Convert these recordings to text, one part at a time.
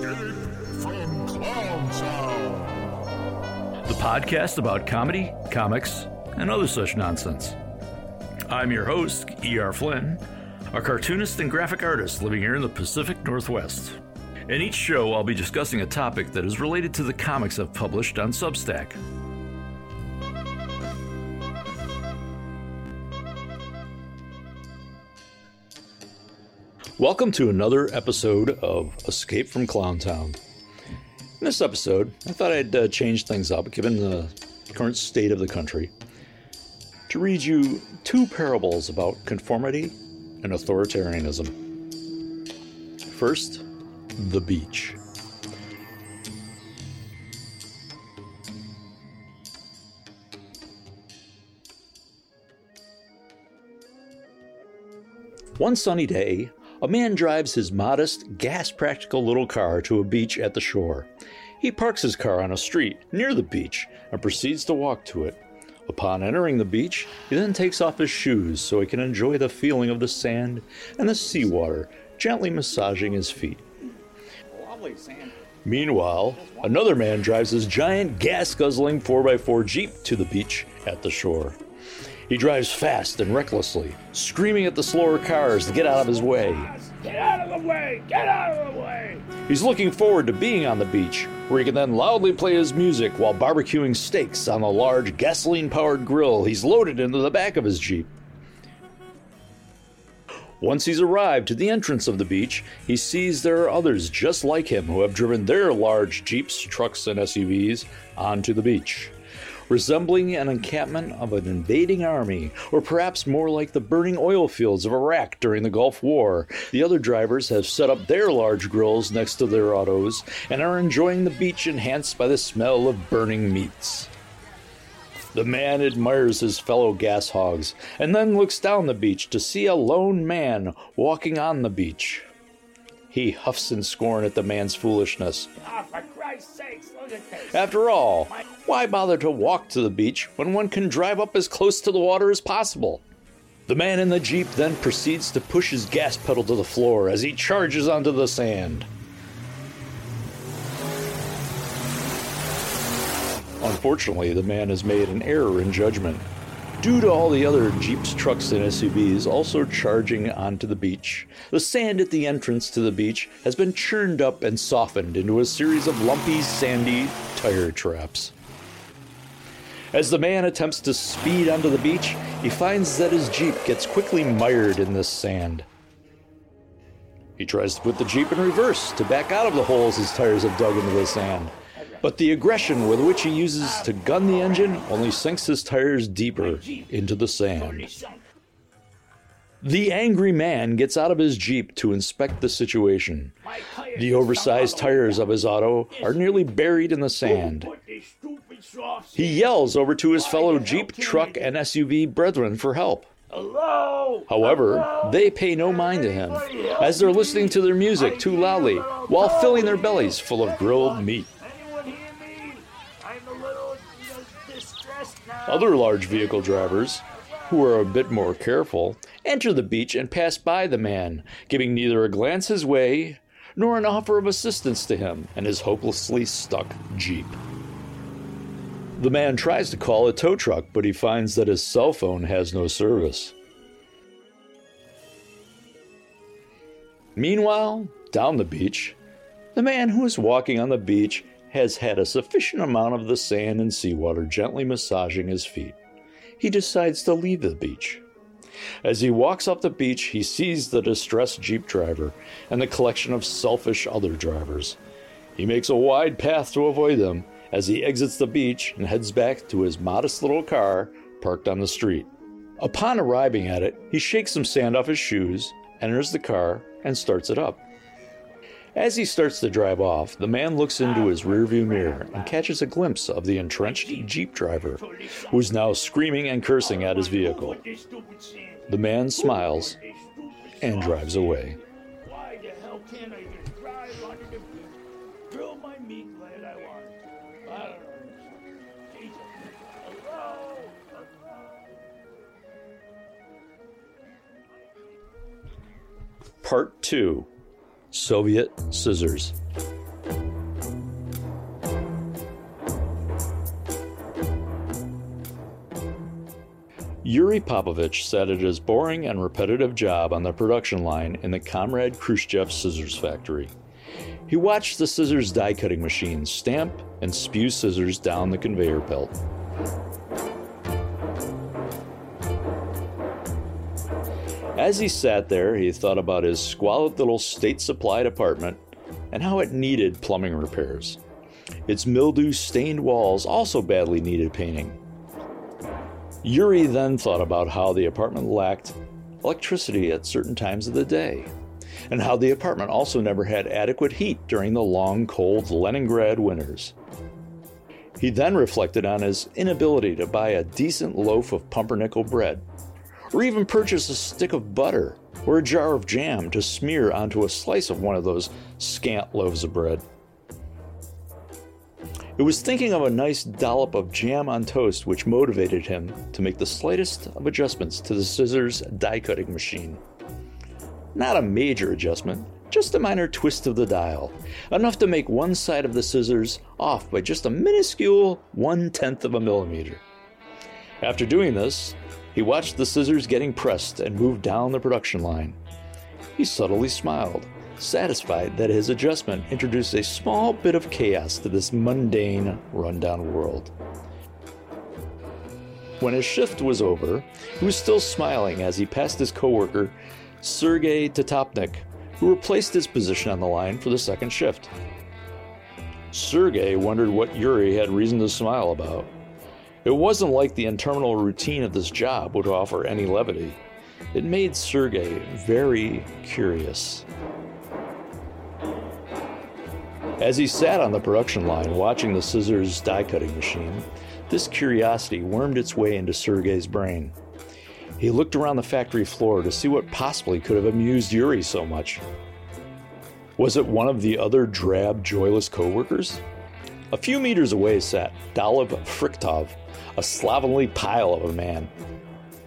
the podcast about comedy, comics, and other such nonsense. I'm your host, E.R. Flynn, a cartoonist and graphic artist living here in the Pacific Northwest. In each show, I'll be discussing a topic that is related to the comics I've published on Substack. Welcome to another episode of Escape from Clowntown. In this episode, I thought I'd uh, change things up given the current state of the country to read you two parables about conformity and authoritarianism. First, the beach. One sunny day, a man drives his modest, gas practical little car to a beach at the shore. He parks his car on a street near the beach and proceeds to walk to it. Upon entering the beach, he then takes off his shoes so he can enjoy the feeling of the sand and the seawater gently massaging his feet. Lovely sand. Meanwhile, another man drives his giant gas guzzling 4x4 Jeep to the beach at the shore. He drives fast and recklessly, screaming at the slower cars to get out of his way. Get out of the way! Get out of the way! He's looking forward to being on the beach, where he can then loudly play his music while barbecuing steaks on a large gasoline powered grill he's loaded into the back of his Jeep. Once he's arrived to the entrance of the beach, he sees there are others just like him who have driven their large Jeeps, trucks, and SUVs onto the beach. Resembling an encampment of an invading army, or perhaps more like the burning oil fields of Iraq during the Gulf War, the other drivers have set up their large grills next to their autos and are enjoying the beach enhanced by the smell of burning meats. The man admires his fellow gas hogs and then looks down the beach to see a lone man walking on the beach. He huffs in scorn at the man's foolishness. Ah, Christ's sakes, look at this! After all, why bother to walk to the beach when one can drive up as close to the water as possible? The man in the Jeep then proceeds to push his gas pedal to the floor as he charges onto the sand. Unfortunately, the man has made an error in judgment. Due to all the other Jeeps, trucks, and SUVs also charging onto the beach, the sand at the entrance to the beach has been churned up and softened into a series of lumpy, sandy tire traps. As the man attempts to speed onto the beach, he finds that his Jeep gets quickly mired in this sand. He tries to put the Jeep in reverse to back out of the holes his tires have dug into the sand. But the aggression with which he uses to gun the engine only sinks his tires deeper into the sand. The angry man gets out of his Jeep to inspect the situation. The oversized tires of his auto are nearly buried in the sand. He yells over to his fellow Jeep, truck, and SUV brethren for help. However, they pay no mind to him as they're listening to their music too loudly while filling their bellies full of grilled meat. Anyone hear me? I'm a little uh, distressed now. Other large vehicle drivers, who are a bit more careful, enter the beach and pass by the man, giving neither a glance his way nor an offer of assistance to him and his hopelessly stuck Jeep. The man tries to call a tow truck, but he finds that his cell phone has no service. Meanwhile, down the beach, the man who is walking on the beach has had a sufficient amount of the sand and seawater gently massaging his feet. He decides to leave the beach. As he walks up the beach, he sees the distressed Jeep driver and the collection of selfish other drivers. He makes a wide path to avoid them as he exits the beach and heads back to his modest little car parked on the street. Upon arriving at it, he shakes some sand off his shoes, enters the car, and starts it up. As he starts to drive off, the man looks into his rearview mirror and catches a glimpse of the entrenched Jeep driver, who is now screaming and cursing at his vehicle. The man smiles and drives away. Part 2 Soviet scissors. Yuri Popovich said at his boring and repetitive job on the production line in the Comrade Khrushchev scissors factory. He watched the scissors die cutting machine stamp and spew scissors down the conveyor belt. As he sat there, he thought about his squalid little state supplied apartment and how it needed plumbing repairs. Its mildew stained walls also badly needed painting. Yuri then thought about how the apartment lacked electricity at certain times of the day, and how the apartment also never had adequate heat during the long, cold Leningrad winters. He then reflected on his inability to buy a decent loaf of pumpernickel bread, or even purchase a stick of butter or a jar of jam to smear onto a slice of one of those scant loaves of bread. It was thinking of a nice dollop of jam on toast which motivated him to make the slightest of adjustments to the scissors die cutting machine. Not a major adjustment, just a minor twist of the dial, enough to make one side of the scissors off by just a minuscule one tenth of a millimeter. After doing this, he watched the scissors getting pressed and moved down the production line. He subtly smiled satisfied that his adjustment introduced a small bit of chaos to this mundane, rundown world. When his shift was over, he was still smiling as he passed his coworker, Sergei Tatopnik, who replaced his position on the line for the second shift. Sergei wondered what Yuri had reason to smile about. It wasn't like the interminable routine of this job would offer any levity. It made Sergei very curious. As he sat on the production line watching the scissors die cutting machine, this curiosity wormed its way into Sergei's brain. He looked around the factory floor to see what possibly could have amused Yuri so much. Was it one of the other drab, joyless coworkers? A few meters away sat Dalev Friktov, a slovenly pile of a man.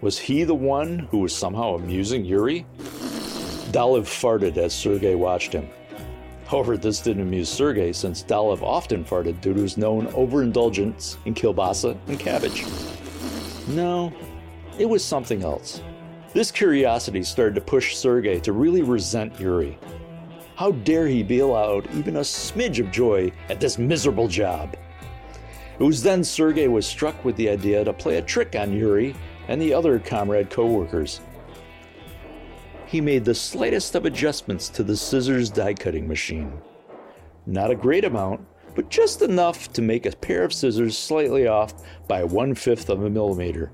Was he the one who was somehow amusing Yuri? Dalev farted as Sergei watched him. However, this didn't amuse Sergei since Dalev often farted due to his known overindulgence in kielbasa and cabbage. No, it was something else. This curiosity started to push Sergei to really resent Yuri. How dare he be allowed even a smidge of joy at this miserable job? It was then Sergei was struck with the idea to play a trick on Yuri and the other comrade co-workers he made the slightest of adjustments to the scissors die cutting machine. Not a great amount, but just enough to make a pair of scissors slightly off by one fifth of a millimeter.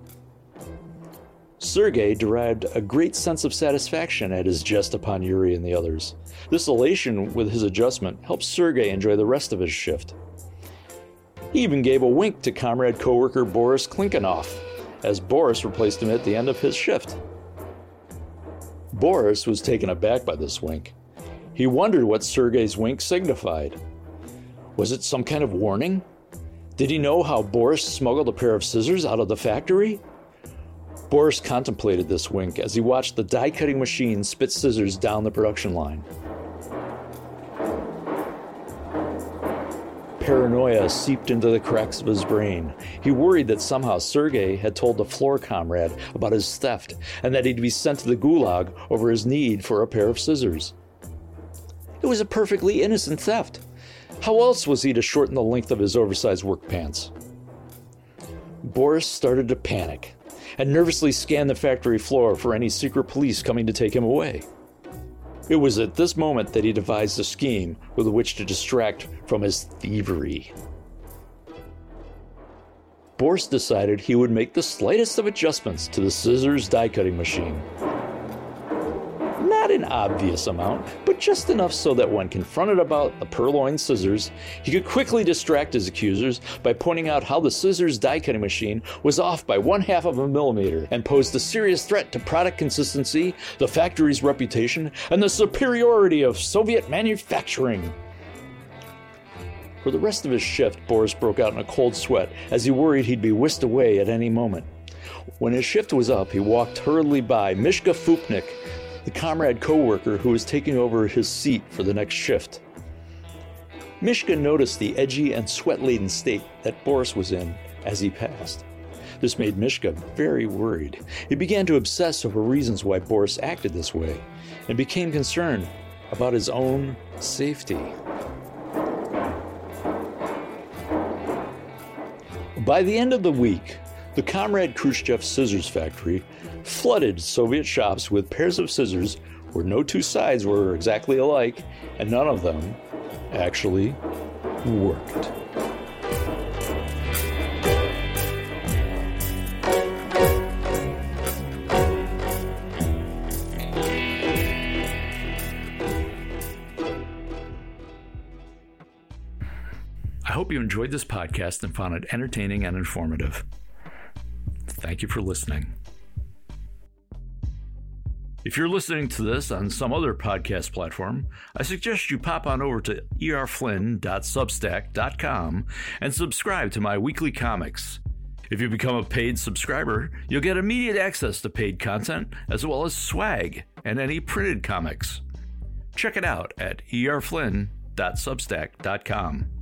Sergei derived a great sense of satisfaction at his jest upon Yuri and the others. This elation with his adjustment helped Sergei enjoy the rest of his shift. He even gave a wink to comrade coworker Boris Klinkenov, as Boris replaced him at the end of his shift. Boris was taken aback by this wink. He wondered what Sergei's wink signified. Was it some kind of warning? Did he know how Boris smuggled a pair of scissors out of the factory? Boris contemplated this wink as he watched the die cutting machine spit scissors down the production line. Paranoia seeped into the cracks of his brain. He worried that somehow Sergei had told the floor comrade about his theft and that he'd be sent to the gulag over his need for a pair of scissors. It was a perfectly innocent theft. How else was he to shorten the length of his oversized work pants? Boris started to panic and nervously scanned the factory floor for any secret police coming to take him away. It was at this moment that he devised a scheme with which to distract from his thievery. Boris decided he would make the slightest of adjustments to the scissors die cutting machine an obvious amount, but just enough so that when confronted about the purloined scissors, he could quickly distract his accusers by pointing out how the scissors die cutting machine was off by one half of a millimeter and posed a serious threat to product consistency, the factory's reputation, and the superiority of Soviet manufacturing. For the rest of his shift, Boris broke out in a cold sweat as he worried he'd be whisked away at any moment. When his shift was up, he walked hurriedly by Mishka Fupnik, the comrade coworker who was taking over his seat for the next shift. Mishka noticed the edgy and sweat laden state that Boris was in as he passed. This made Mishka very worried. He began to obsess over reasons why Boris acted this way and became concerned about his own safety. By the end of the week, the Comrade Khrushchev scissors factory flooded Soviet shops with pairs of scissors where no two sides were exactly alike and none of them actually worked. I hope you enjoyed this podcast and found it entertaining and informative. Thank you for listening. If you're listening to this on some other podcast platform, I suggest you pop on over to erflynn.substack.com and subscribe to my weekly comics. If you become a paid subscriber, you'll get immediate access to paid content as well as swag and any printed comics. Check it out at erflynn.substack.com.